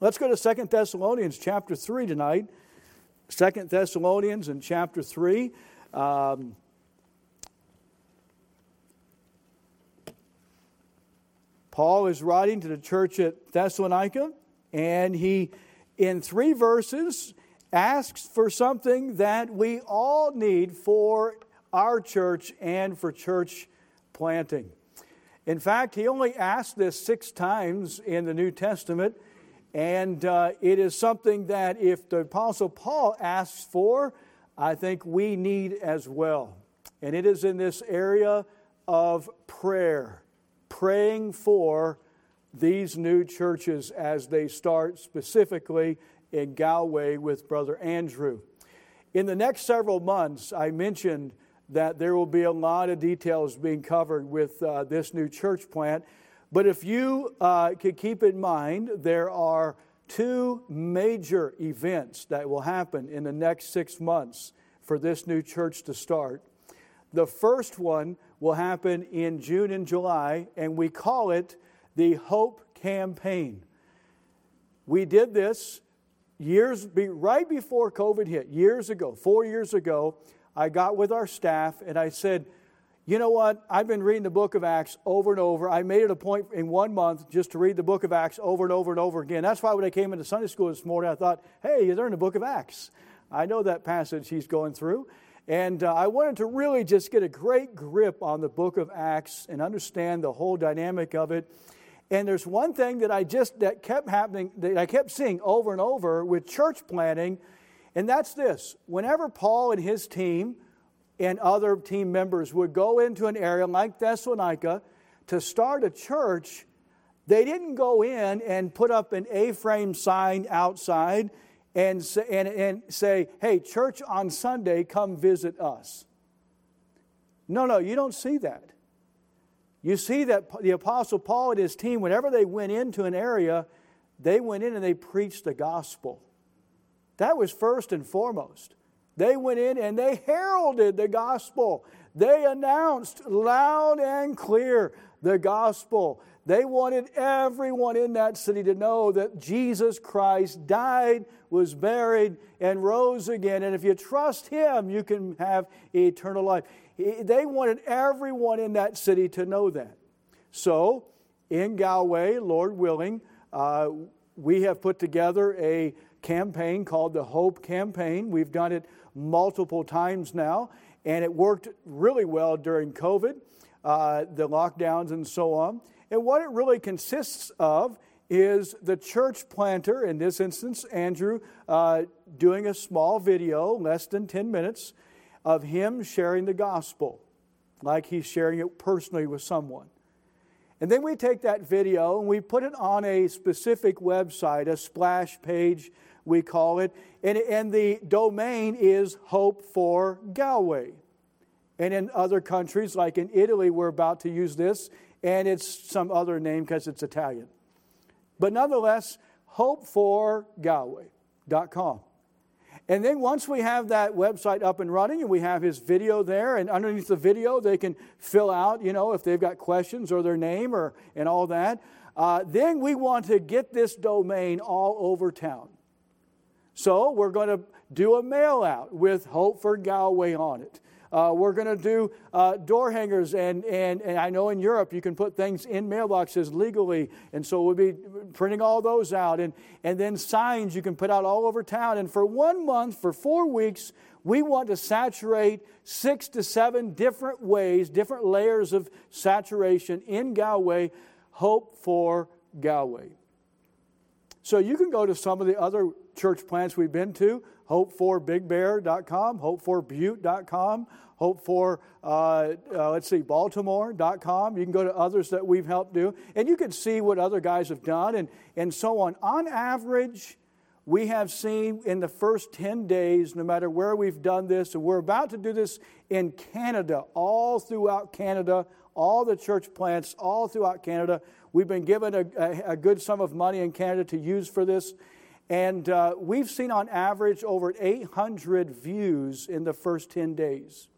Let's go to Second Thessalonians chapter 3 tonight. Second Thessalonians in chapter 3. Um, Paul is writing to the church at Thessalonica, and he, in three verses, asks for something that we all need for our church and for church planting. In fact, he only asked this six times in the New Testament, and uh, it is something that if the Apostle Paul asks for, I think we need as well. And it is in this area of prayer, praying for these new churches as they start specifically in Galway with Brother Andrew. In the next several months, I mentioned that there will be a lot of details being covered with uh, this new church plant. But if you uh, could keep in mind, there are two major events that will happen in the next six months for this new church to start. The first one will happen in June and July, and we call it the Hope Campaign. We did this years right before COVID hit, years ago, four years ago. I got with our staff and I said, you know what? I've been reading the book of Acts over and over. I made it a point in one month just to read the book of Acts over and over and over again. That's why when I came into Sunday school this morning, I thought, hey, they're in the book of Acts. I know that passage he's going through. And uh, I wanted to really just get a great grip on the book of Acts and understand the whole dynamic of it. And there's one thing that I just, that kept happening, that I kept seeing over and over with church planting and that's this whenever Paul and his team and other team members would go into an area like Thessalonica to start a church, they didn't go in and put up an A frame sign outside and say, and, and say, hey, church on Sunday, come visit us. No, no, you don't see that. You see that the Apostle Paul and his team, whenever they went into an area, they went in and they preached the gospel. That was first and foremost. They went in and they heralded the gospel. They announced loud and clear the gospel. They wanted everyone in that city to know that Jesus Christ died, was buried, and rose again. And if you trust Him, you can have eternal life. They wanted everyone in that city to know that. So, in Galway, Lord willing, uh, we have put together a campaign called the Hope Campaign. We've done it multiple times now, and it worked really well during COVID, uh, the lockdowns, and so on. And what it really consists of is the church planter, in this instance, Andrew, uh, doing a small video, less than 10 minutes, of him sharing the gospel, like he's sharing it personally with someone. And then we take that video and we put it on a specific website, a splash page we call it. And, and the domain is Hope for Galway. And in other countries, like in Italy, we're about to use this, and it's some other name because it's Italian. But nonetheless, hopeforgalway.com. And then once we have that website up and running and we have his video there, and underneath the video they can fill out, you know, if they've got questions or their name or and all that. Uh, then we want to get this domain all over town. So we're going to do a mail out with Hope for Galway on it. Uh, we're going to do uh, door hangers, and, and, and I know in Europe you can put things in mailboxes legally, and so we'll be printing all those out. And, and then signs you can put out all over town. And for one month, for four weeks, we want to saturate six to seven different ways, different layers of saturation in Galway. Hope for Galway. So you can go to some of the other church plants we've been to hopeforbigbear.com, hopeforbutte.com, hope for, uh, uh, let's see, baltimore.com. You can go to others that we've helped do, and you can see what other guys have done and, and so on. On average, we have seen in the first 10 days, no matter where we've done this, and we're about to do this in Canada, all throughout Canada, all the church plants, all throughout Canada. We've been given a, a, a good sum of money in Canada to use for this. And uh, we've seen on average over 800 views in the first 10 days.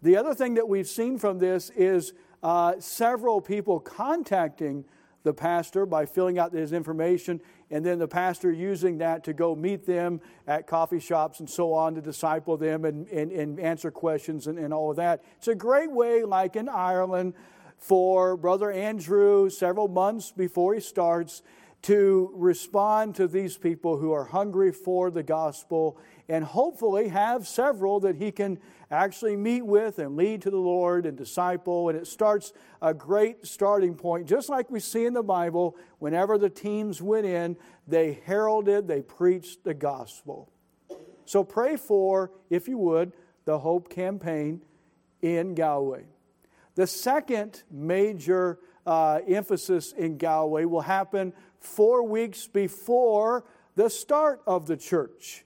The other thing that we've seen from this is uh, several people contacting the pastor by filling out his information, and then the pastor using that to go meet them at coffee shops and so on to disciple them and, and, and answer questions and, and all of that. It's a great way, like in Ireland, for Brother Andrew several months before he starts to respond to these people who are hungry for the gospel and hopefully have several that he can actually meet with and lead to the Lord and disciple. And it starts a great starting point, just like we see in the Bible. Whenever the teams went in, they heralded, they preached the gospel. So pray for, if you would, the Hope campaign in Galway. The second major uh, emphasis in Galway will happen four weeks before the start of the church.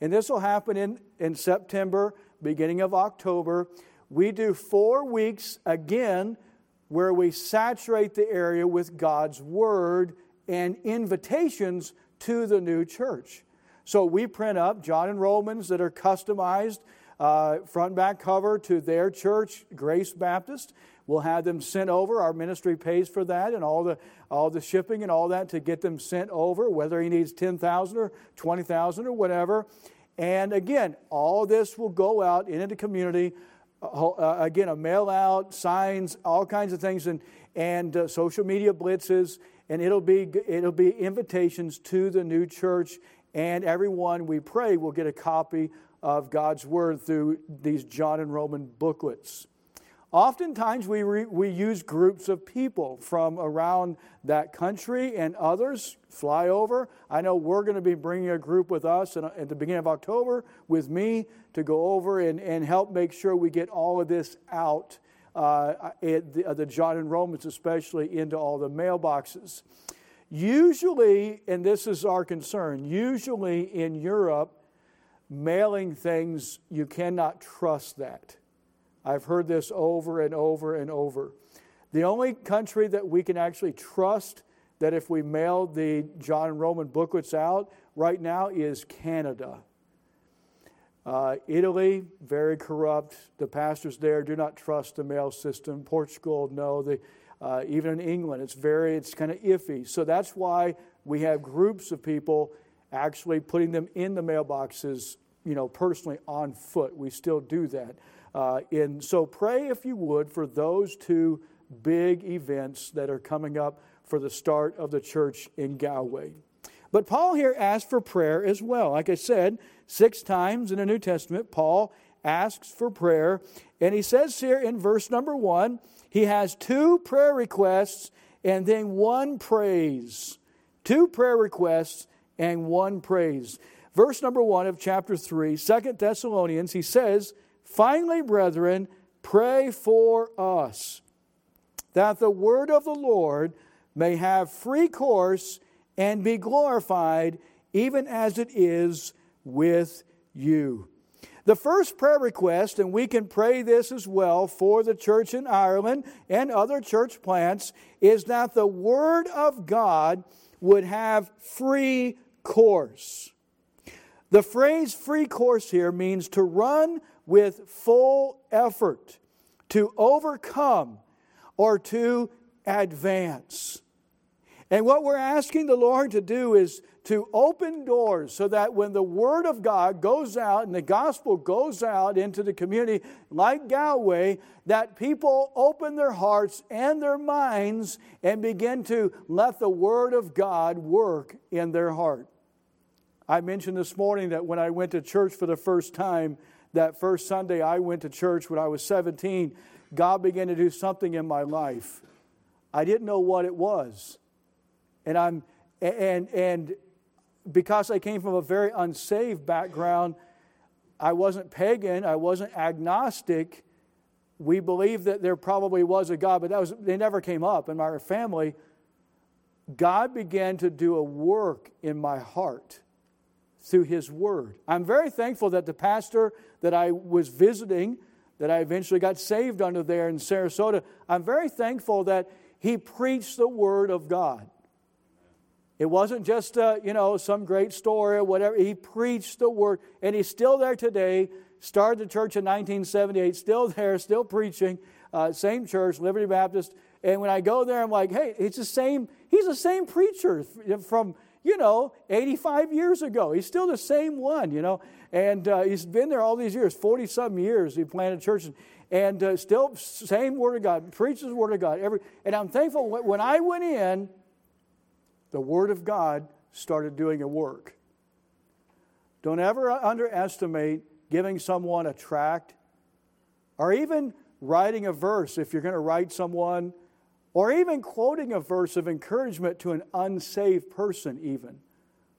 And this will happen in, in September, beginning of October. We do four weeks again where we saturate the area with God's Word and invitations to the new church. So we print up John and Romans that are customized uh, front back cover to their church, Grace Baptist. We'll have them sent over. Our ministry pays for that and all the, all the shipping and all that to get them sent over, whether he needs 10,000 or 20,000 or whatever. And again, all this will go out into the community. Uh, uh, again, a mail out, signs, all kinds of things, and, and uh, social media blitzes. And it'll be, it'll be invitations to the new church. And everyone, we pray, will get a copy of God's Word through these John and Roman booklets. Oftentimes, we, re, we use groups of people from around that country, and others fly over. I know we're going to be bringing a group with us at the beginning of October with me to go over and, and help make sure we get all of this out, uh, the, uh, the John and Romans, especially into all the mailboxes. Usually, and this is our concern, usually in Europe, mailing things, you cannot trust that. I've heard this over and over and over. The only country that we can actually trust that if we mail the John and Roman booklets out right now is Canada. Uh, Italy, very corrupt. The pastors there do not trust the mail system. Portugal, no. The, uh, even in England, it's very, it's kind of iffy. So that's why we have groups of people actually putting them in the mailboxes, you know, personally on foot. We still do that. Uh, and so pray, if you would, for those two big events that are coming up for the start of the church in Galway. But Paul here asks for prayer as well. Like I said, six times in the New Testament, Paul asks for prayer. And he says here in verse number one, he has two prayer requests and then one praise. Two prayer requests and one praise. Verse number one of chapter three, Second Thessalonians, he says, Finally, brethren, pray for us that the word of the Lord may have free course and be glorified, even as it is with you. The first prayer request, and we can pray this as well for the church in Ireland and other church plants, is that the Word of God would have free course. The phrase free course here means to run with full effort to overcome or to advance. And what we're asking the Lord to do is to open doors so that when the Word of God goes out and the gospel goes out into the community, like Galway, that people open their hearts and their minds and begin to let the Word of God work in their heart. I mentioned this morning that when I went to church for the first time, that first Sunday I went to church when I was 17, God began to do something in my life. I didn't know what it was. And I'm and and because I came from a very unsaved background, I wasn't pagan, I wasn't agnostic. We believed that there probably was a God, but that was they never came up in my family. God began to do a work in my heart through His Word. I'm very thankful that the pastor that I was visiting, that I eventually got saved under there in Sarasota, I'm very thankful that he preached the Word of God. It wasn't just, uh, you know, some great story or whatever. He preached the Word, and he's still there today. Started the church in 1978, still there, still preaching. Uh, same church, Liberty Baptist. And when I go there, I'm like, hey, it's the same, he's the same preacher from, you know, 85 years ago. He's still the same one, you know. And uh, he's been there all these years, 40 some years. He planted churches. And uh, still, same Word of God, preaches the Word of God. Every, and I'm thankful when I went in, the Word of God started doing a work. Don't ever underestimate giving someone a tract or even writing a verse if you're going to write someone, or even quoting a verse of encouragement to an unsaved person, even.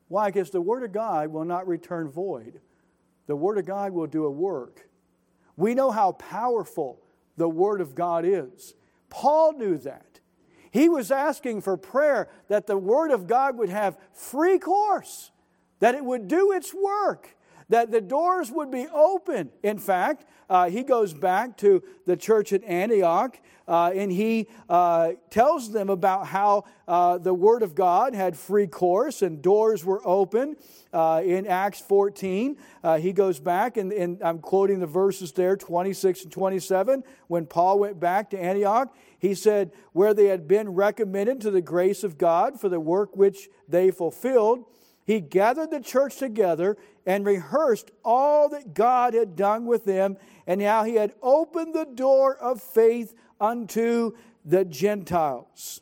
Why? Because the Word of God will not return void. The Word of God will do a work. We know how powerful the Word of God is. Paul knew that. He was asking for prayer that the Word of God would have free course, that it would do its work, that the doors would be open. In fact, uh, he goes back to the church at Antioch uh, and he uh, tells them about how uh, the Word of God had free course and doors were open. Uh, in Acts 14, uh, he goes back, and, and I'm quoting the verses there 26 and 27. When Paul went back to Antioch, he said, Where they had been recommended to the grace of God for the work which they fulfilled, he gathered the church together and rehearsed all that God had done with them and how he had opened the door of faith unto the Gentiles.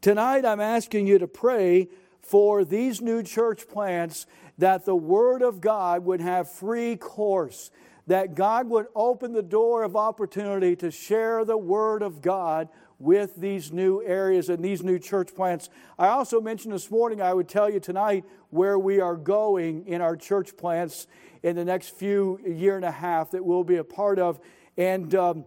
Tonight, I'm asking you to pray for these new church plants that the Word of God would have free course, that God would open the door of opportunity to share the Word of God with these new areas and these new church plants. I also mentioned this morning, I would tell you tonight where we are going in our church plants in the next few year and a half that we'll be a part of. And um,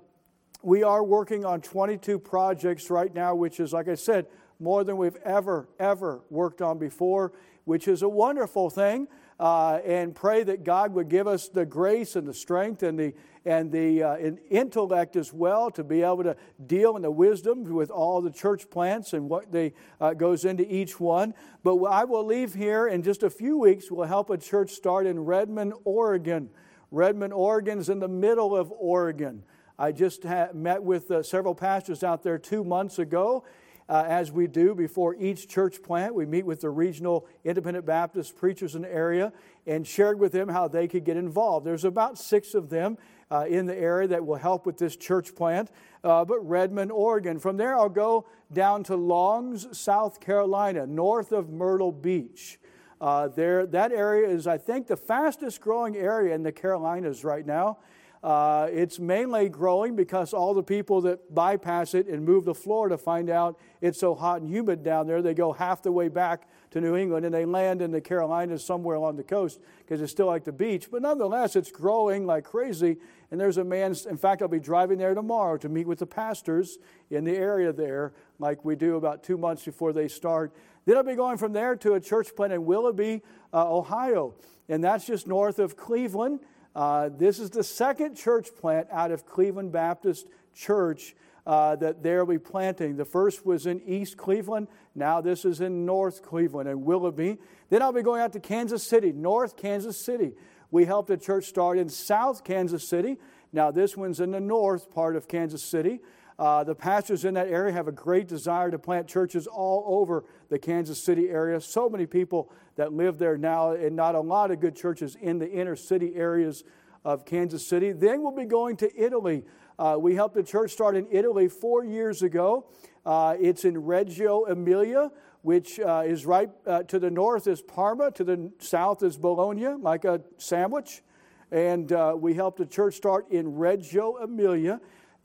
we are working on 22 projects right now, which is, like I said, more than we've ever, ever worked on before, which is a wonderful thing. Uh, and pray that God would give us the grace and the strength and the and the uh, intellect as well to be able to deal in the wisdom with all the church plants and what they uh, goes into each one. But I will leave here in just a few weeks. We'll help a church start in Redmond, Oregon. Redmond, Oregon is in the middle of Oregon. I just met with uh, several pastors out there two months ago. Uh, as we do before each church plant. We meet with the regional independent Baptist preachers in the area and shared with them how they could get involved. There's about six of them uh, in the area that will help with this church plant, uh, but Redmond, Oregon. From there, I'll go down to Longs, South Carolina, north of Myrtle Beach. Uh, there, that area is, I think, the fastest growing area in the Carolinas right now. Uh, it's mainly growing because all the people that bypass it and move to Florida find out it's so hot and humid down there, they go half the way back to New England and they land in the Carolinas somewhere along the coast because it's still like the beach. But nonetheless, it's growing like crazy. And there's a man, in fact, I'll be driving there tomorrow to meet with the pastors in the area there, like we do about two months before they start. Then I'll be going from there to a church plant in Willoughby, uh, Ohio. And that's just north of Cleveland. Uh, this is the second church plant out of Cleveland Baptist Church uh, that they'll be planting. The first was in East Cleveland. Now this is in North Cleveland and Willoughby. Then I'll be going out to Kansas City, North Kansas City. We helped a church start in South Kansas City. Now this one's in the north part of Kansas City. Uh, the pastors in that area have a great desire to plant churches all over the Kansas City area. So many people that live there now, and not a lot of good churches in the inner city areas of Kansas City. Then we'll be going to Italy. Uh, we helped a church start in Italy four years ago. Uh, it's in Reggio Emilia, which uh, is right uh, to the north is Parma, to the south is Bologna, like a sandwich. And uh, we helped a church start in Reggio Emilia.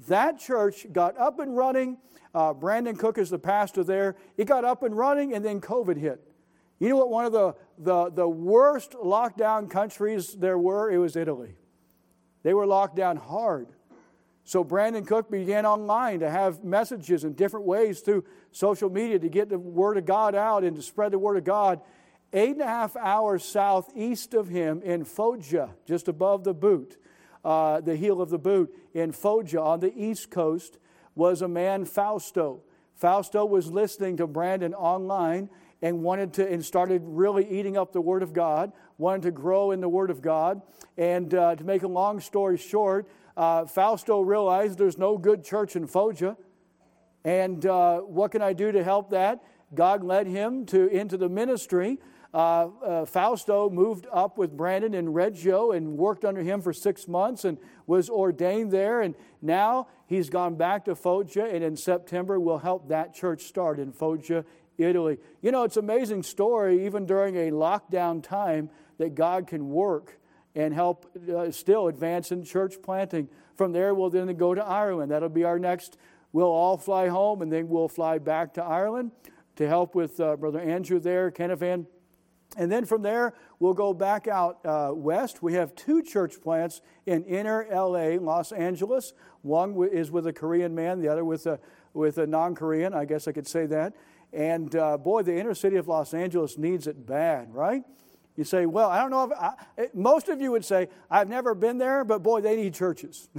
That church got up and running. Uh, Brandon Cook is the pastor there. It got up and running, and then COVID hit. You know what one of the, the, the worst lockdown countries there were? It was Italy. They were locked down hard. So Brandon Cook began online to have messages in different ways through social media to get the Word of God out and to spread the Word of God. Eight and a half hours southeast of him in Foggia, just above the boot, uh, the heel of the boot, in Foggia on the east coast, was a man, Fausto. Fausto was listening to Brandon online and wanted to and started really eating up the Word of God, wanted to grow in the Word of God. And uh, to make a long story short, uh, Fausto realized there's no good church in Foggia. And uh, what can I do to help that? God led him to into the ministry. Uh, uh, Fausto moved up with Brandon in Reggio and worked under him for six months and was ordained there. And now he's gone back to Foggia, and in September we'll help that church start in Foggia, Italy. You know, it's an amazing story, even during a lockdown time, that God can work and help uh, still advance in church planting. From there, we'll then go to Ireland. That'll be our next. We'll all fly home, and then we'll fly back to Ireland to help with uh, Brother Andrew there, Kenneth and then from there, we'll go back out uh, west. We have two church plants in inner LA, Los Angeles. One is with a Korean man, the other with a, with a non Korean, I guess I could say that. And uh, boy, the inner city of Los Angeles needs it bad, right? You say, well, I don't know if I, most of you would say, I've never been there, but boy, they need churches.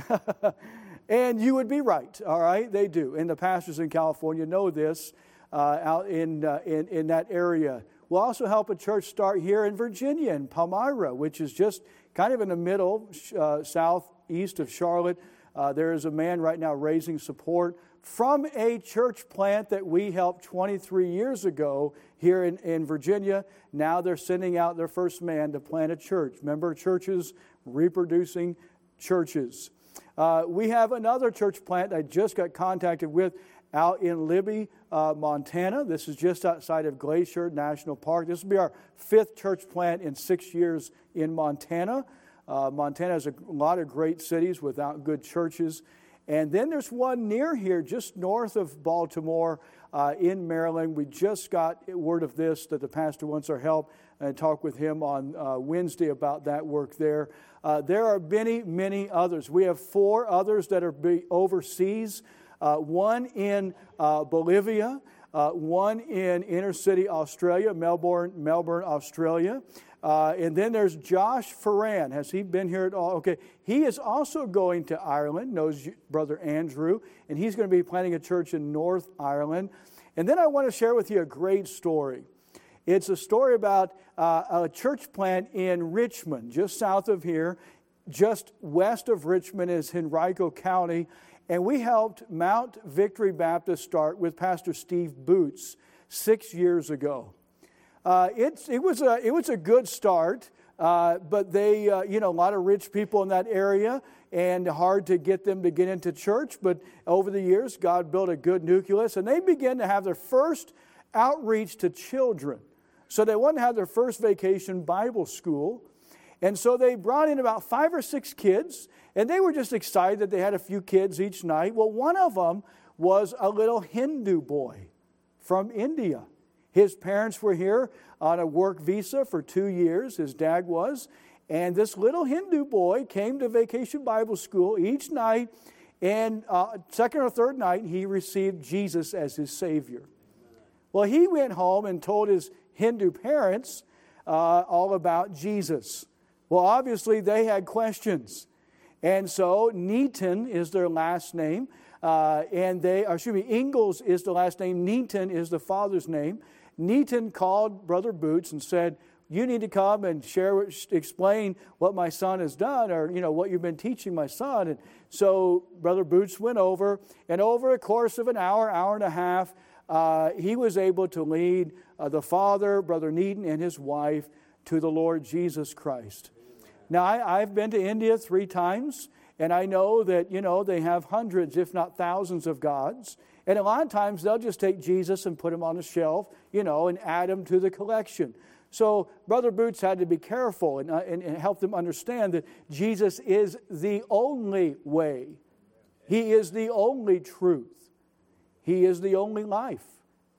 and you would be right, all right? They do. And the pastors in California know this uh, out in, uh, in, in that area. We'll also help a church start here in Virginia, in Palmyra, which is just kind of in the middle, uh, southeast of Charlotte. Uh, there is a man right now raising support from a church plant that we helped 23 years ago here in, in Virginia. Now they're sending out their first man to plant a church. Member churches reproducing churches. Uh, we have another church plant I just got contacted with out in Libby, uh, Montana. This is just outside of Glacier National Park. This will be our fifth church plant in six years in Montana. Uh, Montana has a lot of great cities without good churches. And then there's one near here, just north of Baltimore uh, in Maryland. We just got word of this that the pastor wants our help and talk with him on uh, Wednesday about that work there. Uh, there are many, many others. We have four others that are overseas uh, one in uh, Bolivia, uh, one in inner city Australia, Melbourne, Melbourne, Australia. Uh, and then there's Josh Ferran. Has he been here at all? Okay. He is also going to Ireland, knows brother Andrew, and he's going to be planting a church in North Ireland. And then I want to share with you a great story. It's a story about uh, a church plant in Richmond, just south of here. Just west of Richmond is Henrico County, and we helped Mount Victory Baptist start with Pastor Steve Boots six years ago. Uh, it, it, was a, it was a good start, uh, but they, uh, you know, a lot of rich people in that area and hard to get them to get into church. But over the years, God built a good nucleus, and they began to have their first outreach to children. So they wanted to have their first vacation Bible school. And so they brought in about five or six kids, and they were just excited that they had a few kids each night. Well, one of them was a little Hindu boy from India. His parents were here on a work visa for two years, his dad was. And this little Hindu boy came to Vacation Bible School each night, and uh, second or third night, he received Jesus as his Savior. Well, he went home and told his Hindu parents uh, all about Jesus. Well, obviously, they had questions. And so, Neaton is their last name. Uh, and they, or excuse me, Ingalls is the last name, Neaton is the father's name. Neaton called Brother Boots and said, You need to come and share, explain what my son has done, or you know what you've been teaching my son. And so Brother Boots went over, and over a course of an hour, hour and a half, uh, he was able to lead uh, the father, Brother Neaton, and his wife to the Lord Jesus Christ. Now, I, have been to India three times, and I know that, you know, they have hundreds, if not thousands, of gods. And a lot of times they'll just take Jesus and put him on a shelf, you know, and add him to the collection. So, Brother Boots had to be careful and, uh, and, and help them understand that Jesus is the only way, He is the only truth, He is the only life.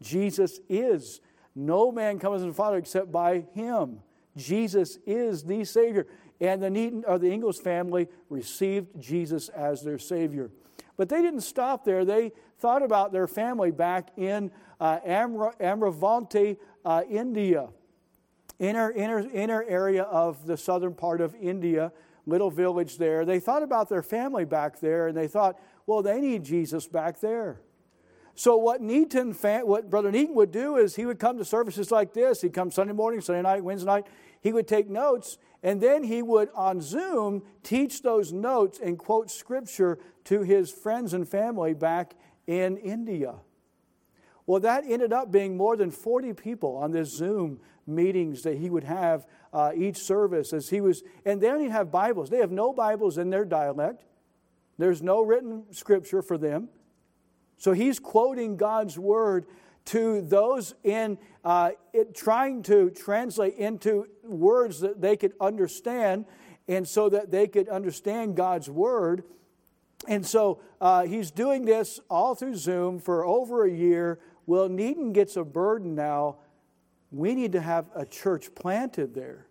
Jesus is. No man comes to the Father except by Him. Jesus is the Savior. And the Neaton or the Ingalls family received Jesus as their Savior. But they didn't stop there. They thought about their family back in uh, Amra, Amravati, uh, India, inner, inner, inner area of the southern part of India, little village there. They thought about their family back there and they thought, well, they need Jesus back there. So what Neaton, what Brother Neaton would do is he would come to services like this. He'd come Sunday morning, Sunday night, Wednesday night. He would take notes, and then he would on Zoom teach those notes and quote scripture to his friends and family back in India. Well, that ended up being more than 40 people on this Zoom meetings that he would have uh, each service as he was, and they don't even have Bibles. They have no Bibles in their dialect. There's no written scripture for them. So he's quoting God's word to those in uh, trying to translate into words that they could understand, and so that they could understand God's word. And so uh, he's doing this all through Zoom for over a year. Well, Needham gets a burden now. We need to have a church planted there.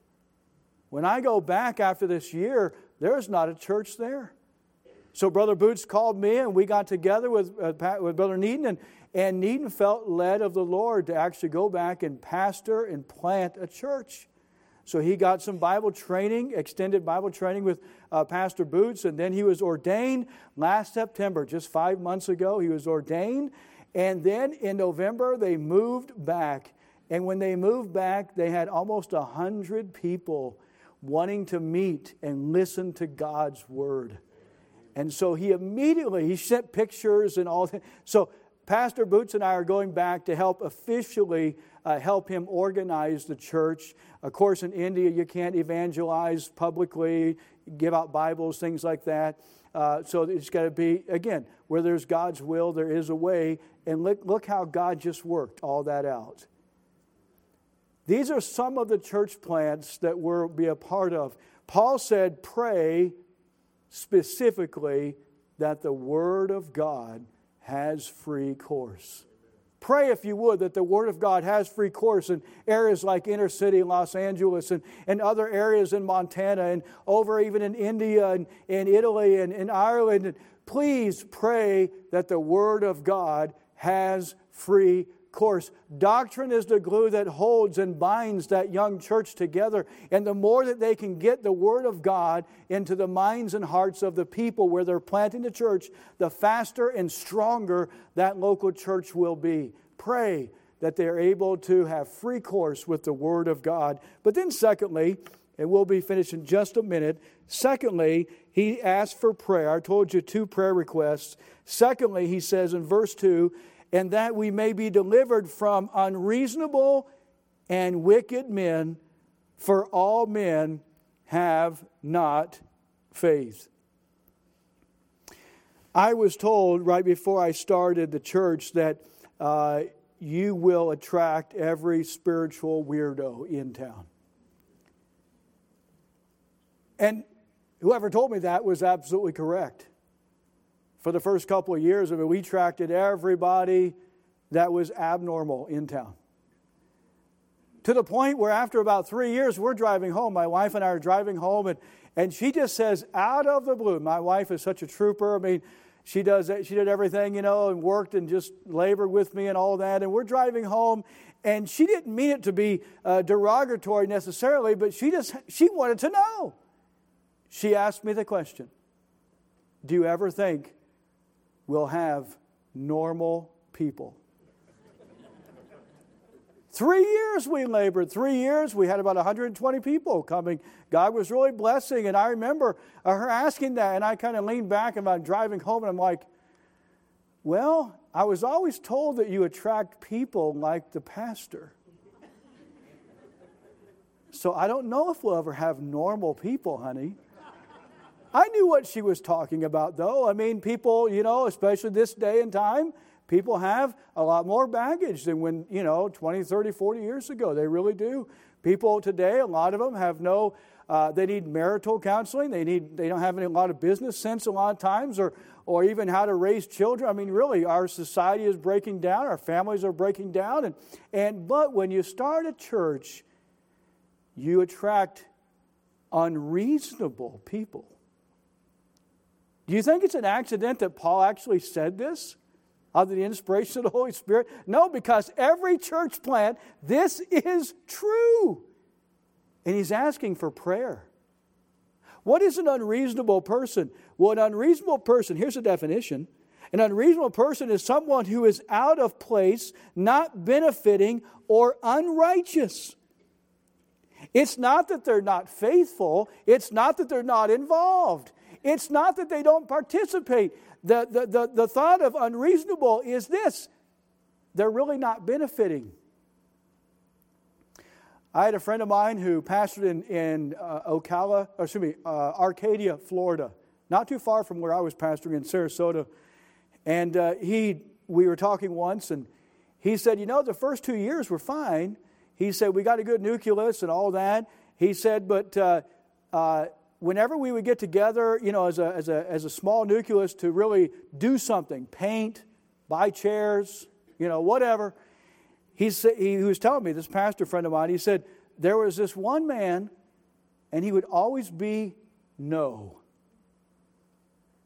When I go back after this year, there's not a church there. So Brother Boots called me, and we got together with, uh, with Brother Needham, and, and Needham felt led of the Lord to actually go back and pastor and plant a church. So he got some Bible training, extended Bible training with uh, Pastor Boots, and then he was ordained last September, just five months ago. He was ordained, and then in November they moved back. And when they moved back, they had almost a hundred people wanting to meet and listen to God's word. And so he immediately he sent pictures and all that. So Pastor Boots and I are going back to help officially uh, help him organize the church. Of course, in India, you can't evangelize publicly, give out Bibles, things like that. Uh, so it's got to be, again, where there's God's will, there is a way. And look, look how God just worked all that out. These are some of the church plants that we'll be a part of. Paul said, pray specifically that the Word of God has free course. Pray, if you would, that the Word of God has free course in areas like inner city Los Angeles and, and other areas in Montana and over even in India and in Italy and in Ireland. Please pray that the Word of God has free course. Doctrine is the glue that holds and binds that young church together. And the more that they can get the Word of God into the minds and hearts of the people where they're planting the church, the faster and stronger that local church will be. Pray that they're able to have free course with the Word of God. But then, secondly, and we'll be finished in just a minute. Secondly, he asked for prayer. I told you two prayer requests. Secondly, he says in verse 2 and that we may be delivered from unreasonable and wicked men, for all men have not faith. I was told right before I started the church that uh, you will attract every spiritual weirdo in town. And whoever told me that was absolutely correct for the first couple of years of it, we attracted everybody that was abnormal in town. To the point where after about three years, we're driving home. My wife and I are driving home, and, and she just says, out of the blue, my wife is such a trooper. I mean, she does she did everything, you know, and worked and just labored with me and all that. And we're driving home, and she didn't mean it to be uh, derogatory necessarily, but she just she wanted to know. She asked me the question, "Do you ever think will have normal people. Three years we labored. Three years we had about 120 people coming. God was really blessing. And I remember uh, her asking that, and I kind of leaned back and I'm driving home, and I'm like, well, I was always told that you attract people like the pastor. So I don't know if we'll ever have normal people, honey. I knew what she was talking about, though. I mean, people, you know, especially this day and time, people have a lot more baggage than when, you know, 20, 30, 40 years ago. They really do. People today, a lot of them have no, uh, they need marital counseling. They need, they don't have any, a lot of business sense a lot of times or, or even how to raise children. I mean, really, our society is breaking down. Our families are breaking down. And, and, but when you start a church, you attract unreasonable people. Do you think it's an accident that Paul actually said this? Under the inspiration of the Holy Spirit? No, because every church plant, this is true. And he's asking for prayer. What is an unreasonable person? Well, an unreasonable person, here's a definition an unreasonable person is someone who is out of place, not benefiting, or unrighteous. It's not that they're not faithful, it's not that they're not involved. It's not that they don't participate. the, the, the, the thought of unreasonable is this they're really not benefiting. I had a friend of mine who pastored in, in uh, Ocala, or excuse me, uh, Arcadia, Florida, not too far from where I was pastoring in Sarasota. And uh, he, we were talking once, and he said, You know, the first two years were fine. He said, We got a good nucleus and all that. He said, But uh, uh, whenever we would get together, you know, as a, as, a, as a small nucleus to really do something, paint, buy chairs, you know, whatever, he, said, he was telling me, this pastor friend of mine, he said, there was this one man, and he would always be no.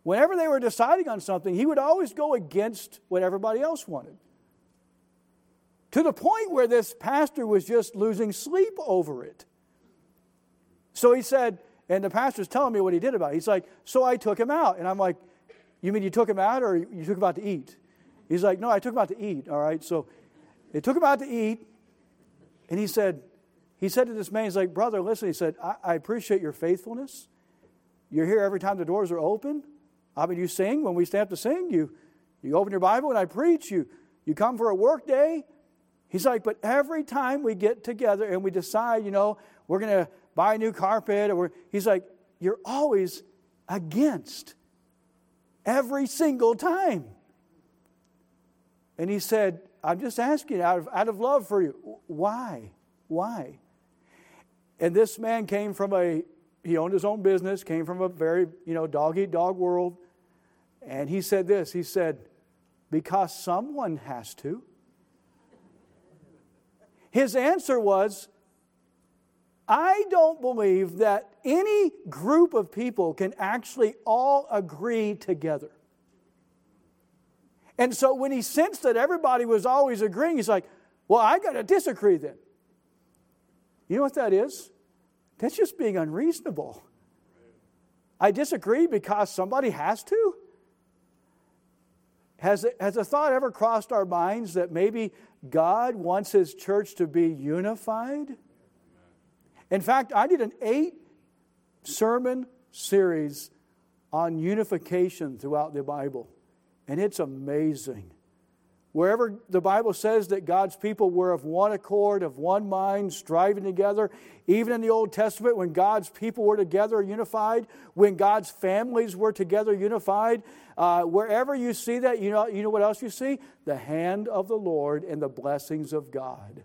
Whenever they were deciding on something, he would always go against what everybody else wanted. To the point where this pastor was just losing sleep over it. So he said, and the pastor's telling me what he did about it. He's like, So I took him out. And I'm like, You mean you took him out or you took him out to eat? He's like, No, I took him out to eat. All right. So they took him out to eat. And he said, he said to this man, he's like, Brother, listen, he said, I, I appreciate your faithfulness. You're here every time the doors are open. I mean, you sing when we stand up to sing. You, you open your Bible and I preach. You, you come for a work day. He's like, but every time we get together and we decide, you know, we're going to buy a new carpet, or he's like, you're always against every single time. And he said, I'm just asking out of, out of love for you. Why? Why? And this man came from a, he owned his own business, came from a very, you know, dog eat dog world. And he said this he said, because someone has to. His answer was, I don't believe that any group of people can actually all agree together. And so when he sensed that everybody was always agreeing, he's like, Well, I got to disagree then. You know what that is? That's just being unreasonable. I disagree because somebody has to. Has, has a thought ever crossed our minds that maybe God wants his church to be unified? In fact, I did an eight sermon series on unification throughout the Bible, and it's amazing. Wherever the Bible says that God's people were of one accord, of one mind, striving together, even in the Old Testament, when God's people were together unified, when God's families were together unified, uh, wherever you see that, you know, you know what else you see? The hand of the Lord and the blessings of God.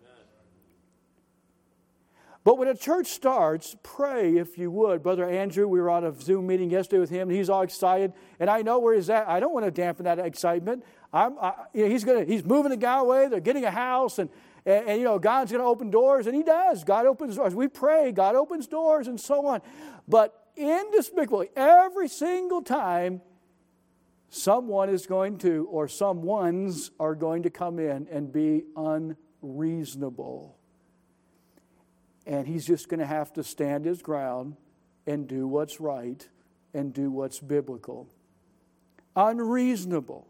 But when a church starts, pray if you would. Brother Andrew, we were on a Zoom meeting yesterday with him, and he's all excited. And I know where he's at. I don't want to dampen that excitement. I'm, I, you know, he's, gonna, he's moving to Galway, they're getting a house, and, and, and you know, God's going to open doors, and he does. God opens doors. We pray, God opens doors, and so on. But indespicably, every single time, someone is going to, or someone's are going to come in and be unreasonable and he's just going to have to stand his ground and do what's right and do what's biblical. Unreasonable.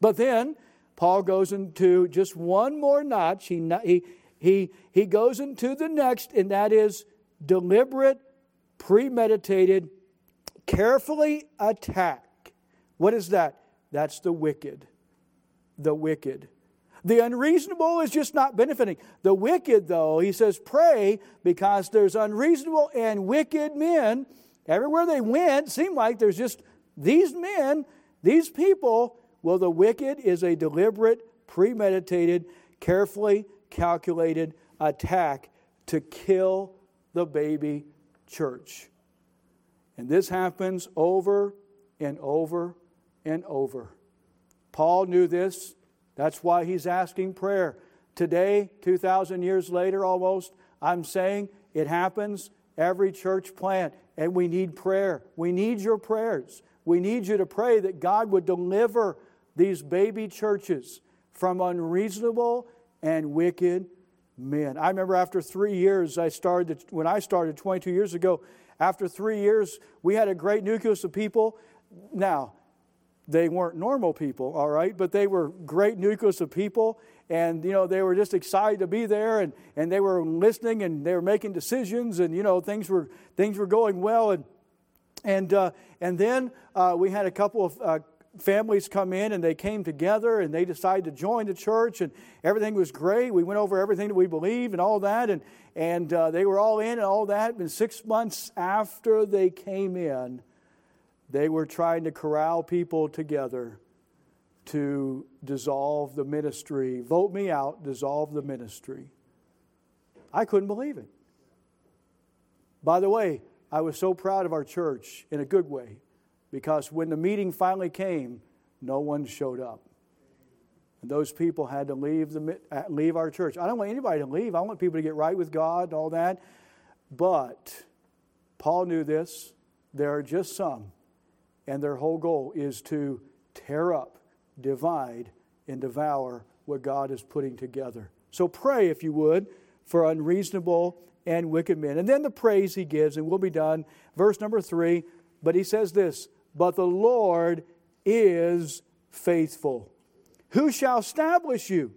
But then Paul goes into just one more notch. He, he, he, he goes into the next, and that is deliberate, premeditated, carefully attack. What is that? That's the wicked. The wicked. The unreasonable is just not benefiting. The wicked, though, he says, pray because there's unreasonable and wicked men. Everywhere they went, seemed like there's just these men, these people. Well, the wicked is a deliberate, premeditated, carefully calculated attack to kill the baby church. And this happens over and over and over. Paul knew this that's why he's asking prayer. Today, 2,000 years later almost, I'm saying it happens every church plant, and we need prayer. We need your prayers. We need you to pray that God would deliver these baby churches from unreasonable and wicked men. I remember after three years, I started, when I started 22 years ago, after three years, we had a great nucleus of people. Now, they weren't normal people, all right, but they were great nucleus of people. And, you know, they were just excited to be there and, and they were listening and they were making decisions and, you know, things were, things were going well. And, and, uh, and then uh, we had a couple of, uh, families come in and they came together and they decided to join the church and everything was great. We went over everything that we believe and all that and, and uh, they were all in and all that. And six months after they came in, they were trying to corral people together to dissolve the ministry. Vote me out, dissolve the ministry. I couldn't believe it. By the way, I was so proud of our church in a good way because when the meeting finally came, no one showed up. And those people had to leave, the, uh, leave our church. I don't want anybody to leave. I want people to get right with God and all that. But Paul knew this. There are just some, and their whole goal is to tear up, divide, and devour what God is putting together. So pray, if you would, for unreasonable and wicked men. And then the praise he gives, and we'll be done. Verse number three, but he says this but the Lord is faithful, who shall establish you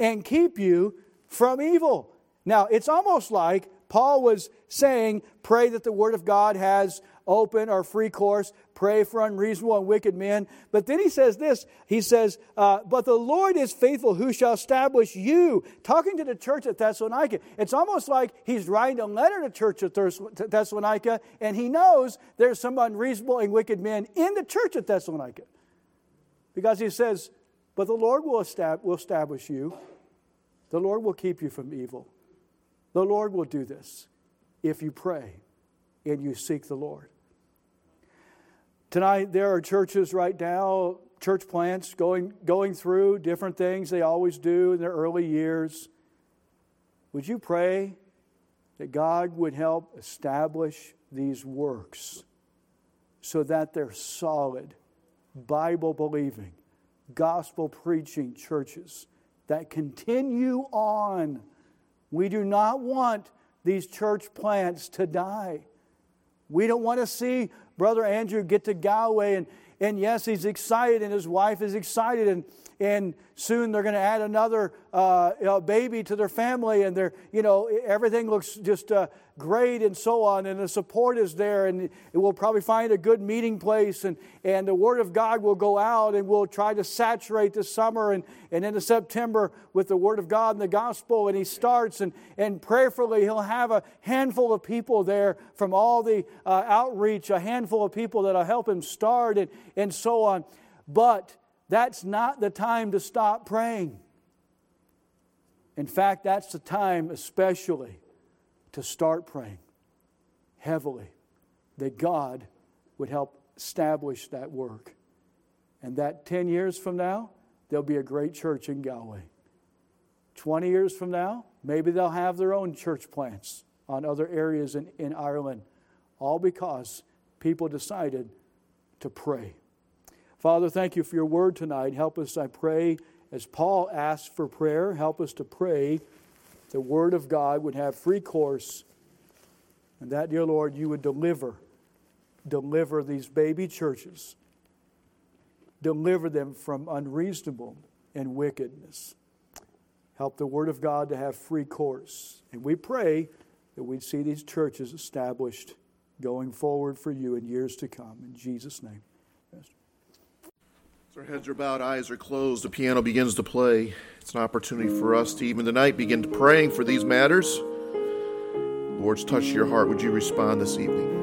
and keep you from evil. Now, it's almost like Paul was saying, Pray that the word of God has open or free course. Pray for unreasonable and wicked men. But then he says this He says, uh, But the Lord is faithful, who shall establish you. Talking to the church at Thessalonica. It's almost like he's writing a letter to church at Thessalonica, and he knows there's some unreasonable and wicked men in the church at Thessalonica. Because he says, But the Lord will establish you, the Lord will keep you from evil. The Lord will do this if you pray and you seek the Lord. Tonight, there are churches right now, church plants going, going through different things they always do in their early years. Would you pray that God would help establish these works so that they're solid, Bible believing, gospel preaching churches that continue on? We do not want these church plants to die. We don't want to see Brother Andrew get to Galway and, and yes, he's excited and his wife is excited and, and soon they're going to add another uh, baby to their family and they're, you know, everything looks just uh, great and so on and the support is there and we'll probably find a good meeting place and, and the word of god will go out and we'll try to saturate the summer and, and into september with the word of god and the gospel and he starts and, and prayerfully he'll have a handful of people there from all the uh, outreach a handful of people that'll help him start and, and so on. But that's not the time to stop praying. In fact that's the time especially to start praying heavily that God would help establish that work. And that 10 years from now, there'll be a great church in Galway. 20 years from now, maybe they'll have their own church plants on other areas in, in Ireland, all because people decided to pray. Father, thank you for your word tonight. Help us, I pray, as Paul asked for prayer, help us to pray the Word of God would have free course, and that, dear Lord, you would deliver, deliver these baby churches, deliver them from unreasonable and wickedness. Help the Word of God to have free course. And we pray that we'd see these churches established going forward for you in years to come. In Jesus' name. As our heads are bowed, eyes are closed, the piano begins to play. It's an opportunity for us to even tonight begin praying for these matters. Lord's touch your heart. Would you respond this evening?